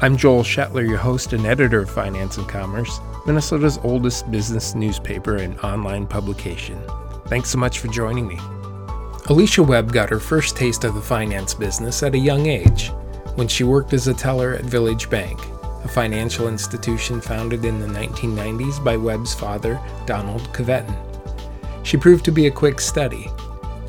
I'm Joel Shetler, your host and editor of Finance and Commerce, Minnesota's oldest business newspaper and online publication. Thanks so much for joining me. Alicia Webb got her first taste of the finance business at a young age when she worked as a teller at Village Bank a financial institution founded in the 1990s by Webb's father, Donald Kveton. She proved to be a quick study.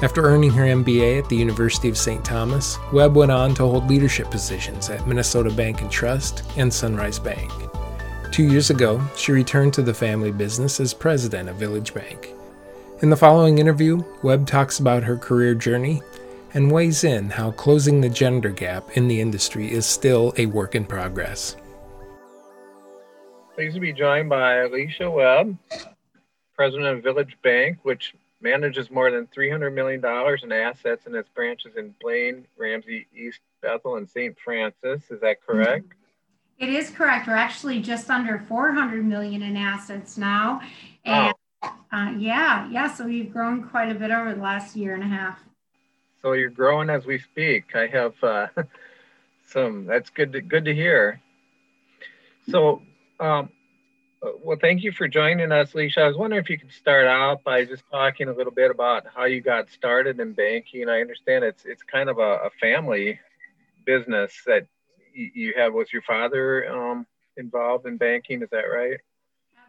After earning her MBA at the University of St. Thomas, Webb went on to hold leadership positions at Minnesota Bank and Trust and Sunrise Bank. Two years ago, she returned to the family business as president of Village Bank. In the following interview, Webb talks about her career journey and weighs in how closing the gender gap in the industry is still a work in progress. Pleased to be joined by Alicia Webb, president of Village Bank, which manages more than $300 million in assets in its branches in Blaine, Ramsey, East Bethel, and St. Francis. Is that correct? It is correct. We're actually just under 400 million in assets now. And uh, yeah, yeah, so we've grown quite a bit over the last year and a half. So you're growing as we speak. I have uh, some, that's good to, good to hear. So um, well, thank you for joining us, Leisha. I was wondering if you could start out by just talking a little bit about how you got started in banking. I understand it's it's kind of a, a family business that you have. Was your father um, involved in banking? Is that right?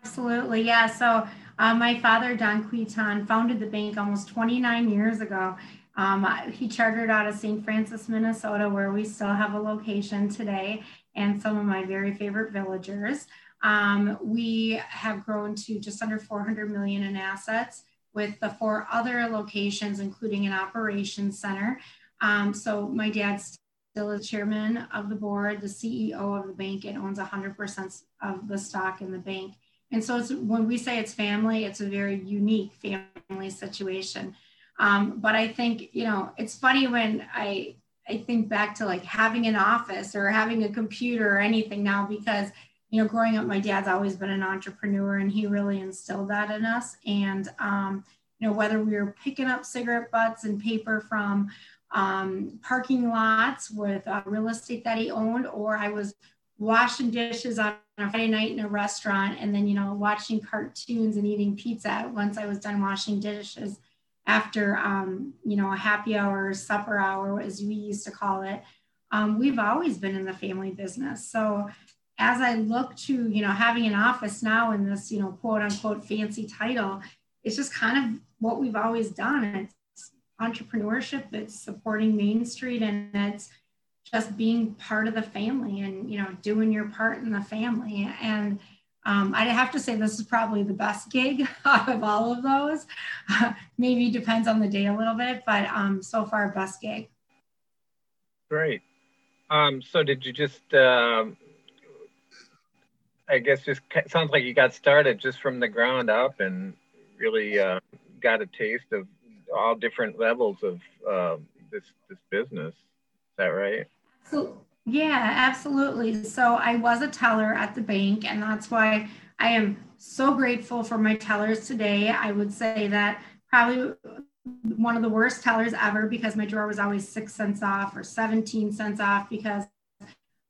Absolutely, yeah. So uh, my father, Don Kveton, founded the bank almost 29 years ago. Um, he chartered out of St. Francis, Minnesota, where we still have a location today and some of my very favorite villagers. Um, we have grown to just under 400 million in assets with the four other locations, including an operations center. Um, so my dad's still the chairman of the board, the CEO of the bank, and owns 100% of the stock in the bank. And so it's, when we say it's family, it's a very unique family situation. Um, but I think, you know, it's funny when I I think back to like having an office or having a computer or anything now because you know growing up my dad's always been an entrepreneur and he really instilled that in us. And um, you know whether we were picking up cigarette butts and paper from um, parking lots with uh, real estate that he owned or i was washing dishes on a friday night in a restaurant and then you know watching cartoons and eating pizza once i was done washing dishes after um, you know a happy hour supper hour as we used to call it um, we've always been in the family business. So as i look to you know having an office now in this you know quote unquote fancy title it's just kind of what we've always done it's entrepreneurship it's supporting main street and it's just being part of the family and you know doing your part in the family and um, I'd have to say this is probably the best gig out of all of those. Uh, maybe depends on the day a little bit, but um, so far, best gig. Great. Um, so did you just, um, I guess, just sounds like you got started just from the ground up and really uh, got a taste of all different levels of uh, this this business. Is that right? So, yeah, absolutely. So I was a teller at the bank, and that's why I am so grateful for my tellers today. I would say that probably one of the worst tellers ever because my drawer was always six cents off or 17 cents off because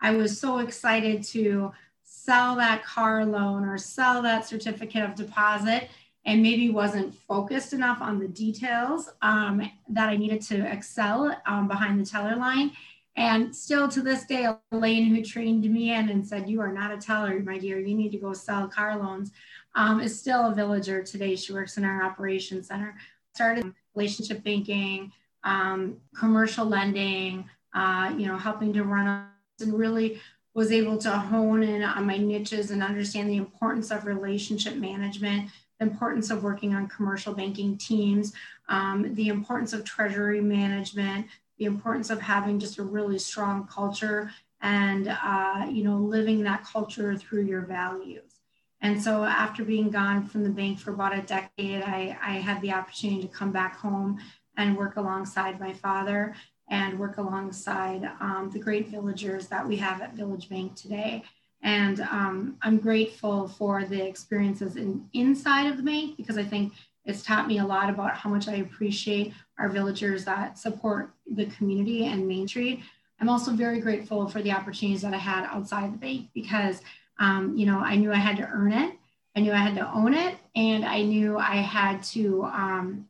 I was so excited to sell that car loan or sell that certificate of deposit and maybe wasn't focused enough on the details um, that I needed to excel um, behind the teller line. And still to this day, Elaine, who trained me in and said, You are not a teller, my dear, you need to go sell car loans, um, is still a villager today. She works in our operations center. Started relationship banking, um, commercial lending, uh, you know, helping to run and really was able to hone in on my niches and understand the importance of relationship management, the importance of working on commercial banking teams, um, the importance of treasury management, the importance of having just a really strong culture and uh, you know living that culture through your values. And so after being gone from the bank for about a decade i, I had the opportunity to come back home and work alongside my father and work alongside um, the great villagers that we have at village bank today and um, i'm grateful for the experiences in, inside of the bank because i think it's taught me a lot about how much i appreciate our villagers that support the community and main street I'm also very grateful for the opportunities that I had outside the bank because, um, you know, I knew I had to earn it. I knew I had to own it. And I knew I had to, um,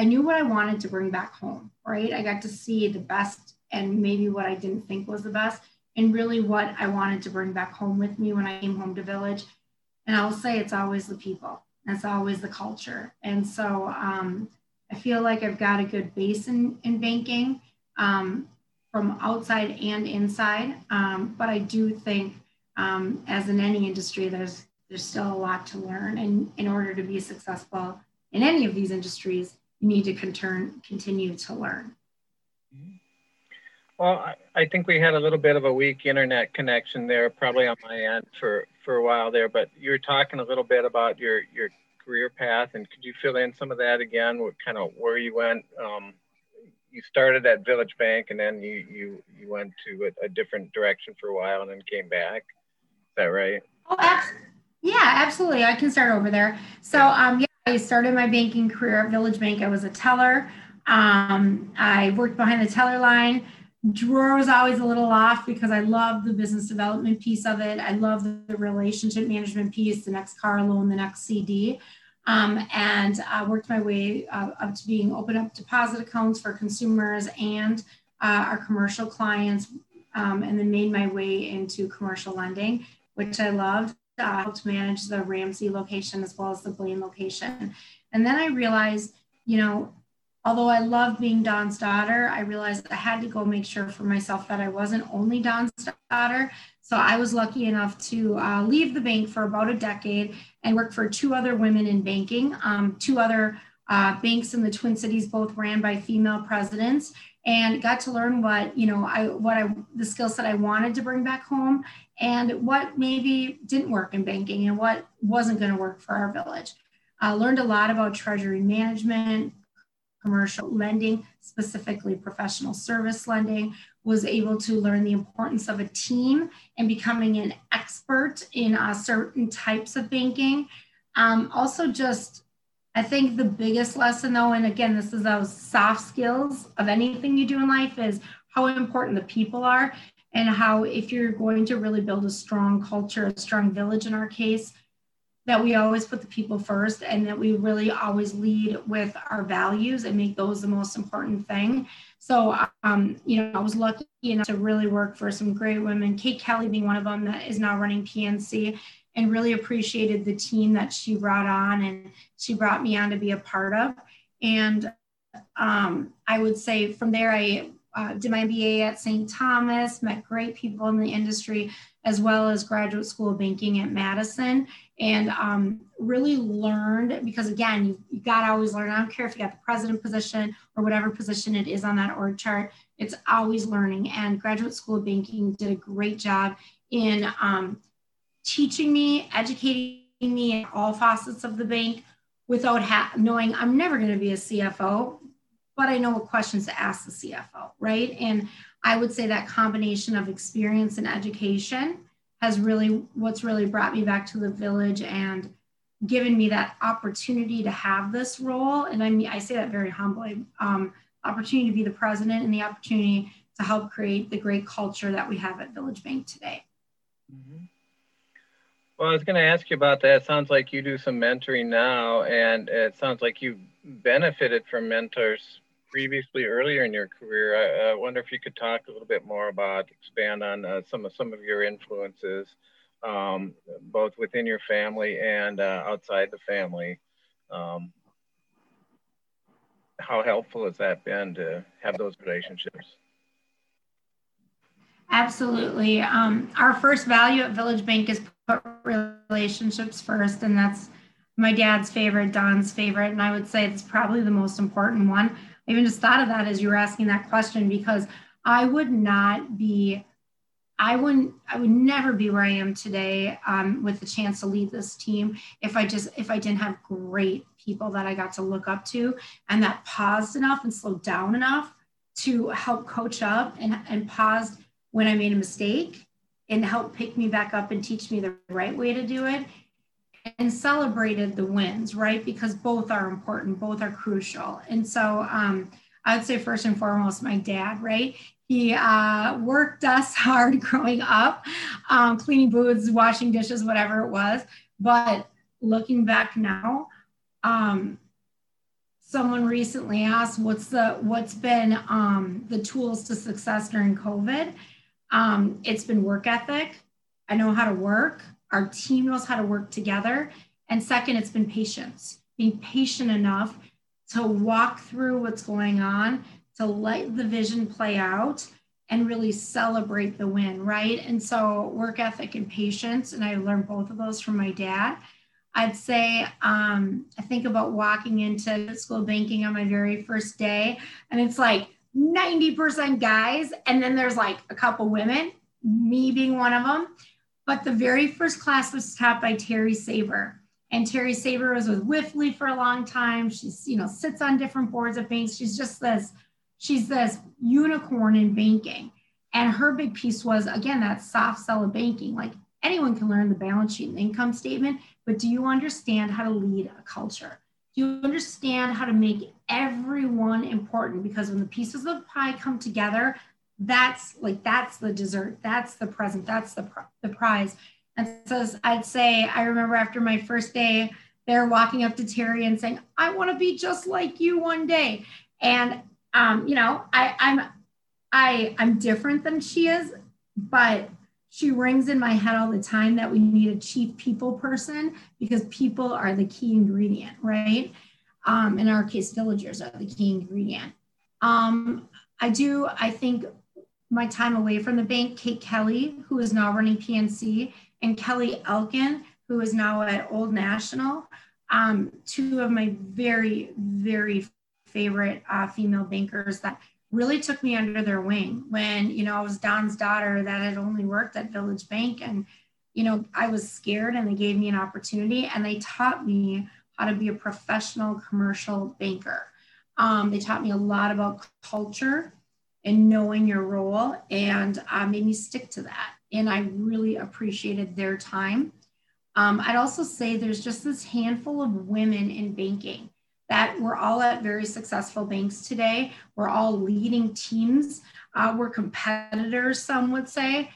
I knew what I wanted to bring back home, right? I got to see the best and maybe what I didn't think was the best and really what I wanted to bring back home with me when I came home to Village. And I'll say it's always the people, it's always the culture. And so um, I feel like I've got a good base in, in banking. Um, from outside and inside. Um, but I do think, um, as in any industry, there's there's still a lot to learn, and in order to be successful in any of these industries, you need to con- continue to learn. Well, I, I think we had a little bit of a weak internet connection there, probably on my end for for a while there. But you were talking a little bit about your your career path, and could you fill in some of that again? What kind of where you went? Um, you started at Village Bank and then you you you went to a, a different direction for a while and then came back. Is that right? Oh, absolutely. Yeah, absolutely. I can start over there. So, um, yeah, I started my banking career at Village Bank. I was a teller. Um, I worked behind the teller line. Drawer was always a little off because I love the business development piece of it. I love the relationship management piece, the next car loan, the next CD um, and uh, worked my way uh, up to being open up deposit accounts for consumers and uh, our commercial clients, um, and then made my way into commercial lending, which I loved. Uh, helped manage the Ramsey location as well as the Blaine location. And then I realized, you know, although I love being Don's daughter, I realized I had to go make sure for myself that I wasn't only Don's daughter. So I was lucky enough to uh, leave the bank for about a decade and work for two other women in banking, um, two other uh, banks in the Twin Cities, both ran by female presidents, and got to learn what you know I what I the skill set I wanted to bring back home, and what maybe didn't work in banking, and what wasn't going to work for our village. I learned a lot about treasury management, commercial lending, specifically professional service lending, was able to learn the importance of a team and becoming an expert in uh, certain types of banking. Um, also, just I think the biggest lesson, though, and again, this is those soft skills of anything you do in life, is how important the people are and how, if you're going to really build a strong culture, a strong village in our case, that we always put the people first and that we really always lead with our values and make those the most important thing. So, um, you know, I was lucky enough to really work for some great women, Kate Kelly being one of them that is now running PNC and really appreciated the team that she brought on and she brought me on to be a part of. And um, I would say from there, I uh, did my MBA at St. Thomas, met great people in the industry, as well as graduate school banking at Madison, and um, really learned because again, you, you got to always learn. I don't care if you got the president position or whatever position it is on that org chart, it's always learning. And graduate school banking did a great job in um, teaching me, educating me in all facets of the bank without ha- knowing I'm never going to be a CFO but I know what questions to ask the CFO, right? And I would say that combination of experience and education has really what's really brought me back to the village and given me that opportunity to have this role. And I mean, I say that very humbly, um, opportunity to be the president and the opportunity to help create the great culture that we have at Village Bank today. Mm-hmm. Well, I was going to ask you about that. It sounds like you do some mentoring now, and it sounds like you benefited from mentors previously earlier in your career. I, I, wonder if you could talk a little bit more about, expand on uh, some of some of your influences, um, both within your family and uh, outside the family. Um, how helpful has that been to have those relationships? Absolutely. Um, our first value at Village Bank is put relationships first, and that's my dad's favorite, Don's favorite, and I would say it's probably the most important one. I even just thought of that as you were asking that question because I would not be I wouldn't, I would never be where I am today um, with the chance to lead this team if I just, if I didn't have great people that I got to look up to and that paused enough and slowed down enough to help coach up and, and paused when I made a mistake and help pick me back up and teach me the right way to do it and celebrated the wins, right? Because both are important, both are crucial. And so um, I would say first and foremost, my dad, right? He uh, worked us hard growing up, um, cleaning booths, washing dishes, whatever it was. But looking back now, um, someone recently asked, "What's the what's been um, the tools to success during COVID?" Um, it's been work ethic. I know how to work. Our team knows how to work together. And second, it's been patience, being patient enough to walk through what's going on, to let the vision play out and really celebrate the win, right? And so work ethic and patience, and I learned both of those from my dad. I'd say um, I think about walking into school banking on my very first day, and it's like 90% guys, and then there's like a couple women, me being one of them. But the very first class was taught by Terry Saber. And Terry Saber was with Wipfli for a long time. She's, you know, sits on different boards of banks. She's just this, she's this unicorn in banking. And her big piece was, again, that soft sell of banking. Like anyone can learn the balance sheet and income statement, but do you understand how to lead a culture? Do you understand how to make everyone important? Because when the pieces of the pie come together, that's like that's the dessert, that's the present, that's the the prize. And so I'd say, I remember after my first day, they're walking up to Terry and saying, I want to be just like you one day. And, um, you know, I, I'm, I, I'm different than she is, but she rings in my head all the time that we need a chief people person because people are the key ingredient, right? Um, in our case, villagers are the key ingredient. Um, I do, I think my time away from the bank, Kate Kelly, who is now running PNC, and Kelly Elkin, who is now at Old National. Um, two of my very, very favorite uh, female bankers that really took me under their wing when, you know, I was Don's daughter that had only worked at Village Bank. And, you know, I was scared and they gave me an opportunity and they taught me how to be a professional commercial banker. Um, they taught me a lot about culture and knowing your role and uh, made me stick to that and I really appreciated their time. Um, I'd also say there's just this handful of women in banking that we're all at very successful banks today. We're all leading teams. Uh, we're competitors, some would say.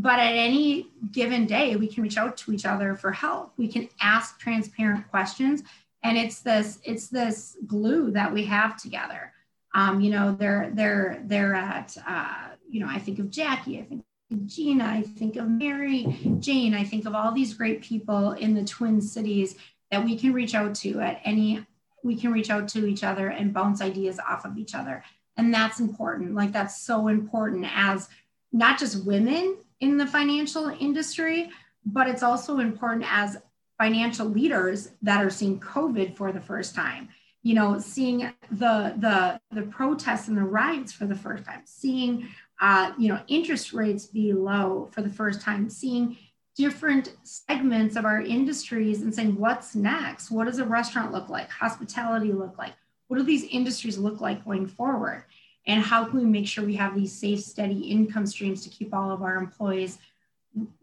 But at any given day, we can reach out to each other for help. We can ask transparent questions. And it's this, it's this glue that we have together. Um, you know, they're they're they're at uh, you know, I think of Jackie, I think of Gina, I think of Mary Jane, I think of all these great people in the Twin Cities that we can reach out to at any, we can reach out to each other and bounce ideas off of each other. And that's important. Like, that's so important as not just women in the financial industry, but it's also important as financial leaders that are seeing COVID for the first time you know seeing the the the protests and the riots for the first time seeing uh, you know, interest rates be low for the first time, seeing different segments of our industries and saying, what's next? What does a restaurant look like? Hospitality look like? What do these industries look like going forward? And how can we make sure we have these safe, steady income streams to keep all of our employees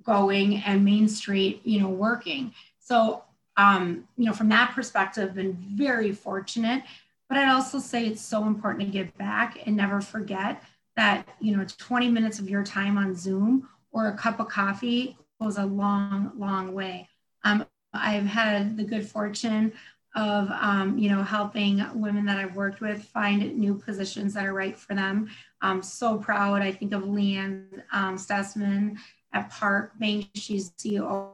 going and Main Street, you know, working? So, um, you know, from that perspective, been very fortunate. But I'd also say it's so important to give back and never forget that you know 20 minutes of your time on zoom or a cup of coffee goes a long long way um, i've had the good fortune of um, you know helping women that i've worked with find new positions that are right for them. I'm so proud. I think of leanne um, Stessman at park bank. She's ceo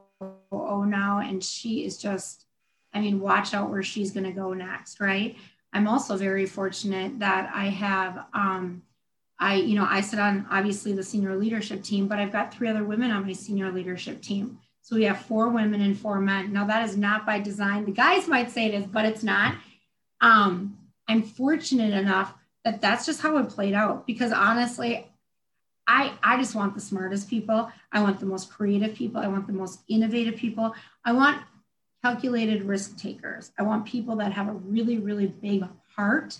now and she is just i mean watch out where she's going to go next right? I'm also very fortunate that i have um, I, you know, I sit on obviously the senior leadership team, but I've got three other women on my senior leadership team. So we have four women and four men. Now that is not by design. The guys might say it is, but it's not. Um, I'm fortunate enough that that's just how it played out because honestly, I, I just want the smartest people. I want the most creative people. I want the most innovative people. I want calculated risk takers. I want people that have a really, really big heart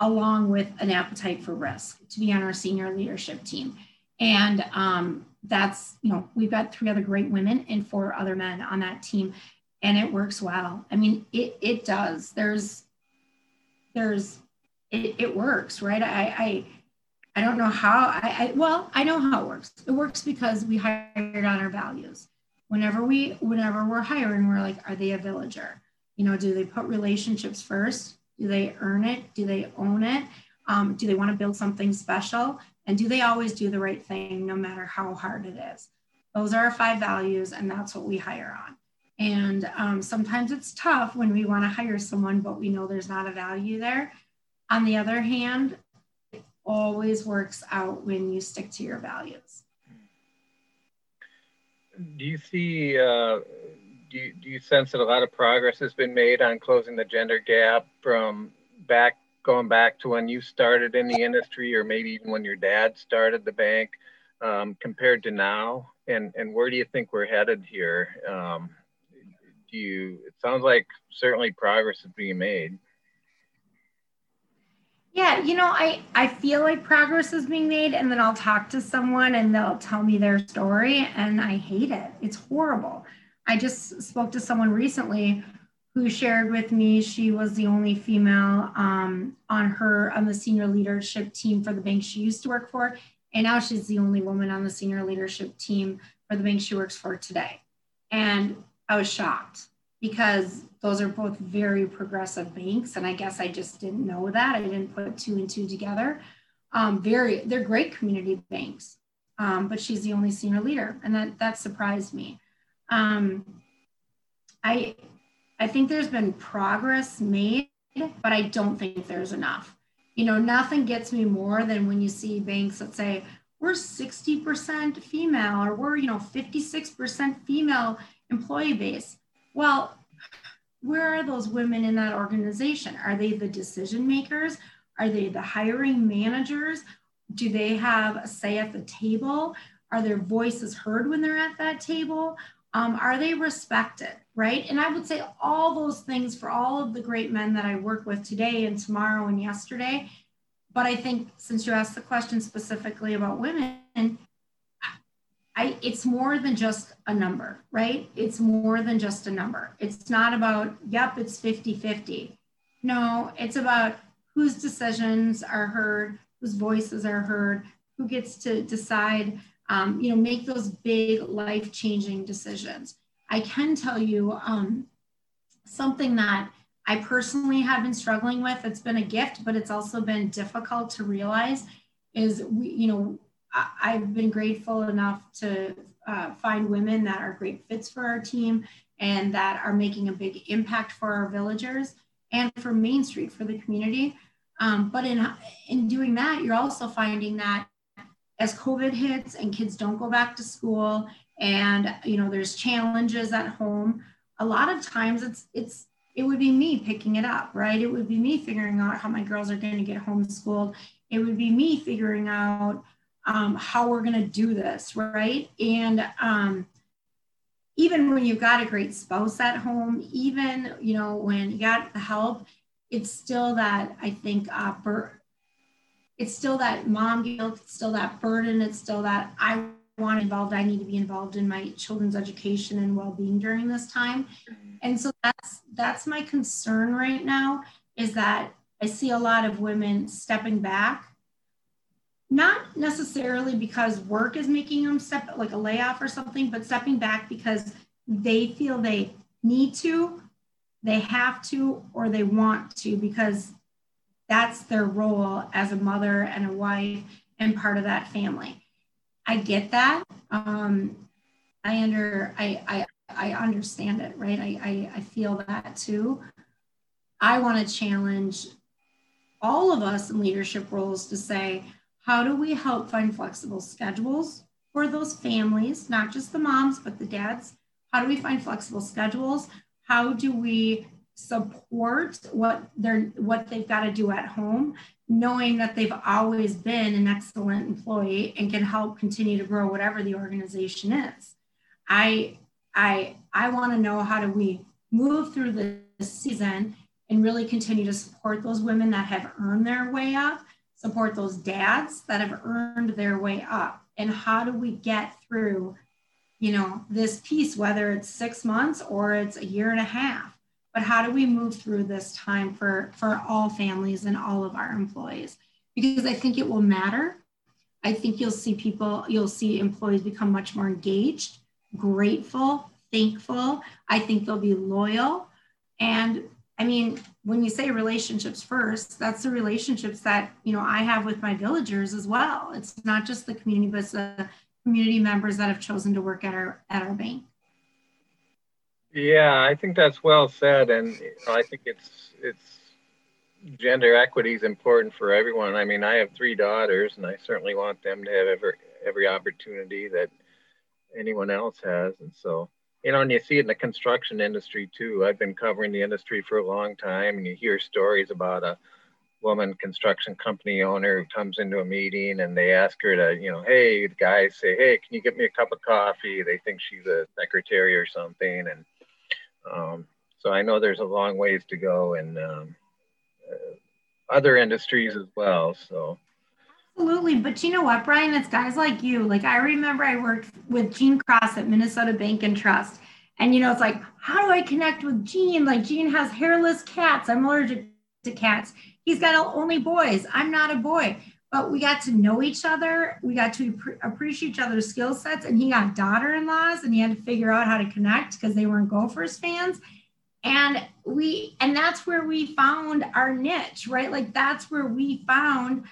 along with an appetite for risk to be on our senior leadership team. And um, that's, you know, we've got three other great women and four other men on that team. And it works well. I mean, it, it does. There's, there's, it, it works, right? I, I, I don't know how I, I, well, I know how it works. It works because we hired on our values. Whenever we whenever we're hiring, we're like, are they a villager? You know, do they put relationships first? Do they earn it? Do they own it? Um, do they want to build something special? And do they always do the right thing no matter how hard it is? Those are our five values, and that's what we hire on. And um, sometimes it's tough when we want to hire someone, but we know there's not a value there. On the other hand, it always works out when you stick to your values. Do you see, uh, do, you, do you sense that a lot of progress has been made on closing the gender gap from back, going back to when you started in the industry or maybe even when your dad started the bank um, compared to now? And, and where do you think we're headed here? Um, do you, it sounds like certainly progress is being made. Yeah, you know, I I feel like progress is being made, and then I'll talk to someone and they'll tell me their story, and I hate it. It's horrible. I just spoke to someone recently who shared with me she was the only female um, on her on the senior leadership team for the bank she used to work for, and now she's the only woman on the senior leadership team for the bank she works for today. And I was shocked because those are both very progressive banks. And I guess I just didn't know that. I didn't put two and two together. Um, very, they're great community banks, um, but she's the only senior leader. And that, that surprised me. Um, I, I think there's been progress made, but I don't think there's enough. You know, nothing gets me more than when you see banks that say, we're 60% female or we're, you know, 56% female employee base well, where are those women in that organization? Are they the decision makers? Are they the hiring managers? Do they have a say at the table? Are their voices heard when they're at that table? Um, are they respected? Right. And I would say all those things for all of the great men that I work with today and tomorrow and yesterday. But I think since you asked the question specifically about women, I, it's more than just a number, right? It's more than just a number. It's not about, yep, it's 50 50. No, it's about whose decisions are heard, whose voices are heard, who gets to decide, um, you know, make those big life changing decisions. I can tell you um, something that I personally have been struggling with. It's been a gift, but it's also been difficult to realize is we, you know, I've been grateful enough to uh, find women that are great fits for our team and that are making a big impact for our villagers and for Main Street for the community. Um, but in in doing that, you're also finding that as COVID hits and kids don't go back to school, and you know there's challenges at home. A lot of times it's it's it would be me picking it up, right? It would be me figuring out how my girls are going to get homeschooled. It would be me figuring out um, how we're going to do this, right? And um, even when you've got a great spouse at home, even you know when you got the help, it's still that I think uh, it's still that mom guilt, it's still that burden, it's still that I want involved, I need to be involved in my children's education and well-being during this time. Mm-hmm. And so that's that's my concern right now is that I see a lot of women stepping back not necessarily because work is making them step like a layoff or something, but stepping back because they feel they need to, they have to, or they want to because that's their role as a mother and a wife and part of that family. I get that. Um, I under I, I I understand it, right? I, I, I feel that too. I want to challenge all of us in leadership roles to say, how do we help find flexible schedules for those families, not just the moms, but the dads? How do we find flexible schedules? How do we support what they're what they've got to do at home knowing that they've always been an excellent employee and can help continue to grow whatever the organization is. I i i want to know how do we move through the season and really continue to support those women that have earned their way up support those dads that have earned their way up. And how do we get through you know this piece whether it's six months or it's a year and a half but how do we move through this time for for all families and all of our employees? Because i think it will matter. I think you'll see people you'll see employees become much more engaged grateful thankful. I think they'll be loyal. And i mean when you say relationships first that's the relationships that you know i have with my villagers as well. It's not just the community but it's the community members that have chosen to work at our at our bank. Yeah, I think that's well said, and I think it's it's gender equity is important for everyone. I mean, I have three daughters, and I certainly want them to have every every opportunity that anyone else has, and so you know, and you see it in the construction industry too. I've been covering the industry for a long time, and you hear stories about a woman construction company owner who comes into a meeting and they ask her to, you know, hey, the guys say, hey, can you get me a cup of coffee? They think she's a secretary or something. And um, so I know there's a long ways to go in um, uh, other industries as well. So. Absolutely. But you know what, Brian? It's guys like you. Like I remember I worked with Gene Cross at Minnesota Bank and Trust. And you know, it's like, how do I connect with Gene? Like Gene has hairless cats. I'm allergic to cats. He's got only boys. I'm not a boy. But we got to know each other. We got to appreciate each other's skill sets. And he got daughter in laws and he had to figure out how to connect because they weren't Gophers fans. And we, and that's where we found our niche, right? Like that's where we found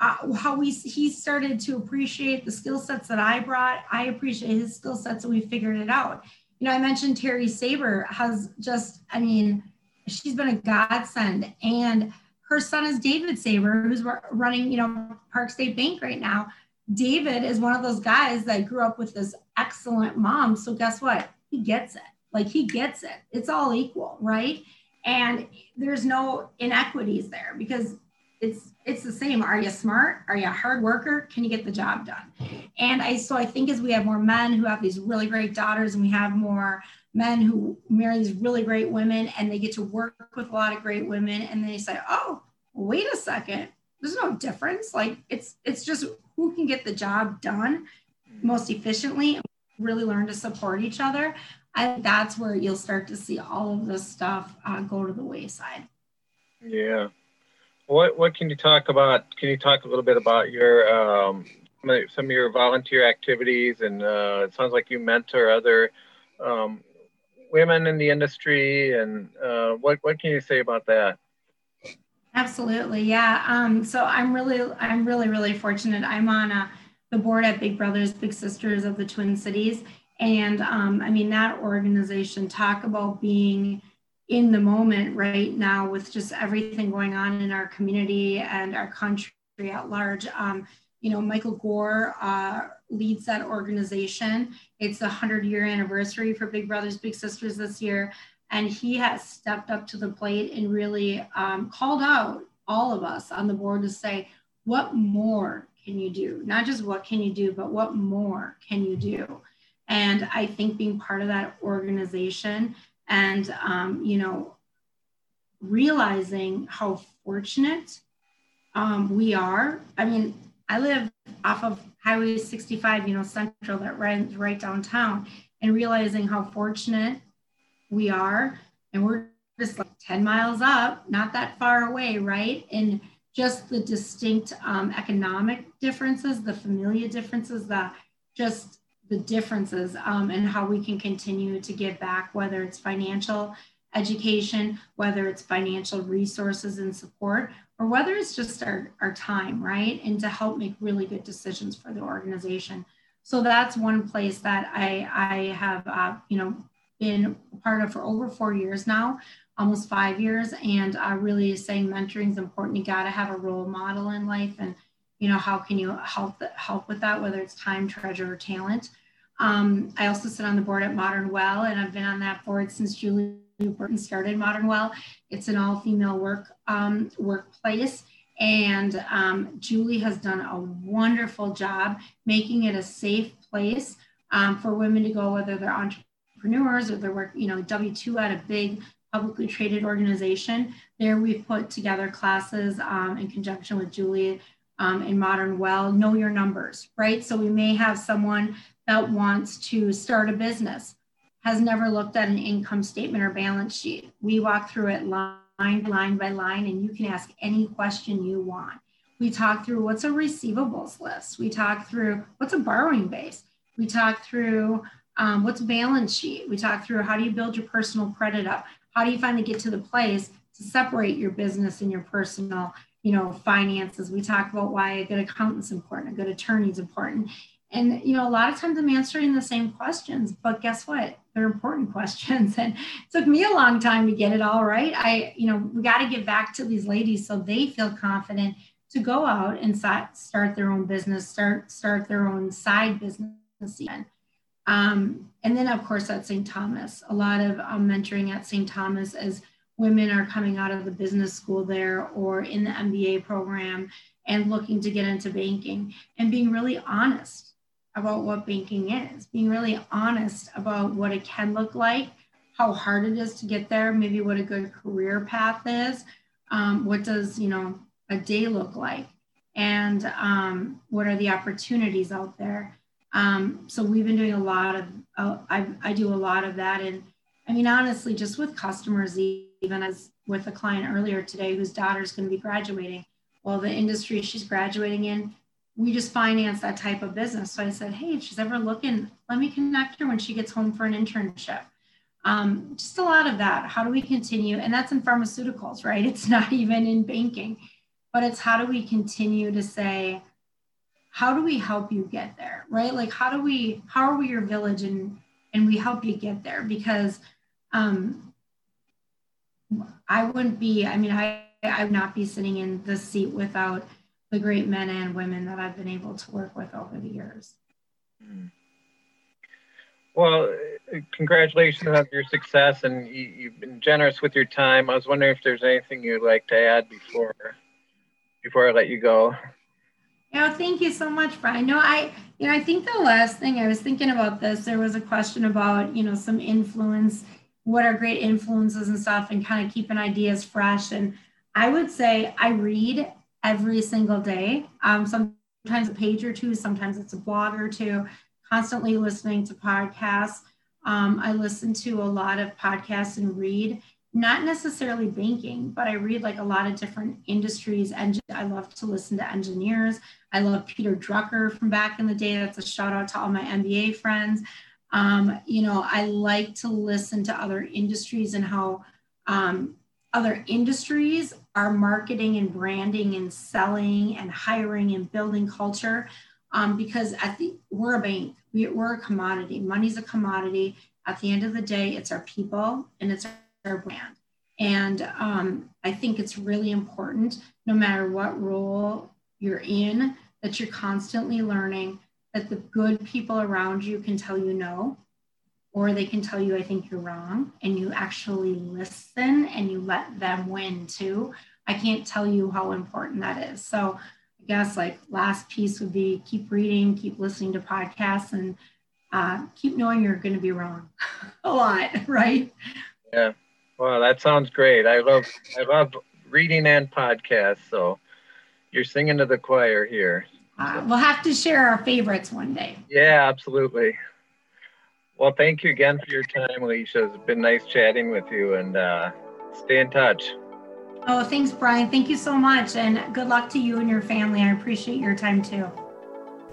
uh, how we he started to appreciate the skill sets that I brought. I appreciate his skill sets, and we figured it out. You know, I mentioned Terry Saber has just, I mean, she's been a godsend, and her son is David Saber, who's running, you know, Park State Bank right now. David is one of those guys that grew up with this excellent mom. So guess what? He gets it. Like he gets it. It's all equal, right? And there's no inequities there because it's it's the same. Are you smart? Are you a hard worker? Can you get the job done? And I so I think as we have more men who have these really great daughters and we have more men who marry these really great women and they get to work with a lot of great women and they say, oh, wait a second, there's no difference. Like it's it's just who can get the job done most efficiently and really learn to support each other. I that's where you'll start to see all of this stuff uh, go to the wayside. Yeah. What what can you talk about? Can you talk a little bit about your um, some of your volunteer activities? And uh, it sounds like you mentor other um, women in the industry, and uh, what what can you say about that? Absolutely, yeah. Um, so I'm really, I'm really, really fortunate. I'm on a, uh, the board at Big Brothers Big Sisters of the Twin Cities, and um, I mean that organization. Talk about being in the moment right now with just everything going on in our community and our country at large. Um, you know, Michael Goar uh, leads that organization. It's the 100 year anniversary for Big Brothers Big Sisters this year. And he has stepped up to the plate and really um, called out all of us on the board to say, what more can you do? Not just what can you do, but what more can you do? And I think being part of that organization and, um, you know, realizing how fortunate um, we are. I mean, I live off of Highway 65, you know, Central that runs right downtown, and realizing how fortunate we are. And we're just like 10 miles up, not that far away, right? And just the distinct um, economic differences, the familiar differences, the just the differences um, and how we can continue to give back, whether it's financial education, whether it's financial resources and support, or whether it's just our, our time, right? And to help make really good decisions for the organization. So that's one place that I, I have, uh, you know, been part of for over four years now, almost five years, and uh, really saying mentoring is important. You got to have a role model in life, and you know how can you help help with that, whether it's time, treasure, or talent. Um, I also sit on the board at Modern Well, and I've been on that board since Julie Burton started Modern Well. It's an all-female work um, workplace, and um, Julie has done a wonderful job making it a safe place um, for women to go, whether they're entrepreneurs or they're work, you know, W two at a big publicly traded organization. There, we've put together classes um, in conjunction with Julie um, in Modern Well. Know your numbers, right? So we may have someone that wants to start a business has never looked at an income statement or balance sheet. We walk through it line, line by line, and you can ask any question you want. We talk through what's a receivables list. We talk through what's a borrowing base. We talk through um, what's a balance sheet. We talk through how do you build your personal credit up? How do you finally get to the place to separate your business and your personal, you know, finances? We talk about why a good accountant's important, a good attorney's important. And you know, a lot of times I'm answering the same questions, but guess what? They're important questions. And it took me a long time to get it all right. I, you know, we got to give back to these ladies so they feel confident to go out and start their own business, start start their own side business. Um, and then, of course, at St. Thomas, a lot of um, mentoring at St. Thomas as women are coming out of the business school there or in the MBA program and looking to get into banking and being really honest about what banking is, being really honest about what it can look like, how hard it is to get there, maybe what a good career path is, um, what does you know a day look like, and um, what are the opportunities out there. Um, so we've been doing a lot of, uh, I, I do a lot of that, and I mean honestly, just with customers, even as with a client earlier today whose daughter's going to be graduating. Well, the industry she's graduating in we just finance that type of business. So I said, hey, if she's ever looking, let me connect her when she gets home for an internship. Um, just a lot of that. How do we continue? And that's in pharmaceuticals, right? It's not even in banking, but it's how do we continue to say, how do we help you get there, right? Like how do we, how are we your village and and we help you get there? Because um, I wouldn't be. I mean, I I would not be sitting in the seat without the great men and women that I've been able to work with over the years. Well, congratulations on your success, and you, have been generous with your time. I was wondering if there's anything you'd like to add before before I let you go. Yeah, thank you so much, Brian. No, I, you know, I think the last thing I was thinking about this, there was a question about, you know, some influence, what are great influences and stuff, and kind of keeping ideas fresh. And I would say I read every single day. Um, sometimes a page or two, sometimes it's a blog or two, constantly listening to podcasts. Um, I listen to a lot of podcasts and read, not necessarily banking, but I read like a lot of different industries. And I love to listen to engineers. I love Peter Drucker from back in the day. That's a shout out to all my MBA friends. Um, you know, I like to listen to other industries and how um, other industries are marketing and branding and selling and hiring and building culture um, because at the we're a bank. We, we're a commodity. Money's a commodity. At the end of the day it's our people and it's our brand. And um, i think it's really important no matter what role you're in that you're constantly learning that the good people around you can tell you no or they can tell you, I think you're wrong, and you actually listen and you let them win too. I can't tell you how important that is. So, I guess like last piece would be keep reading, keep listening to podcasts, and uh, keep knowing you're going to be wrong a lot, right? Yeah. Well, that sounds great. I love I love reading and podcasts. So you're singing to the choir here. Uh, we'll have to share our favorites one day. Yeah, absolutely. Well, thank you again for your time, Alicia. It's been nice chatting with you and uh, stay in touch. Oh, thanks, Brian. Thank you so much. And good luck to you and your family. I appreciate your time too.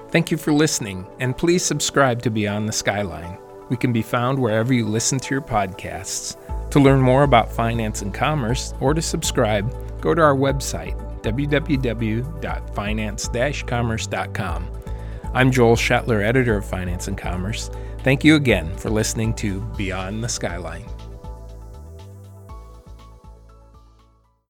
Thank you for listening. And please subscribe to Beyond the Skyline. We can be found wherever you listen to your podcasts. To learn more about finance and commerce or to subscribe, go to our website, www.finance commerce.com. I'm Joel Shetler, editor of Finance and Commerce. Thank you again for listening to Beyond the Skyline.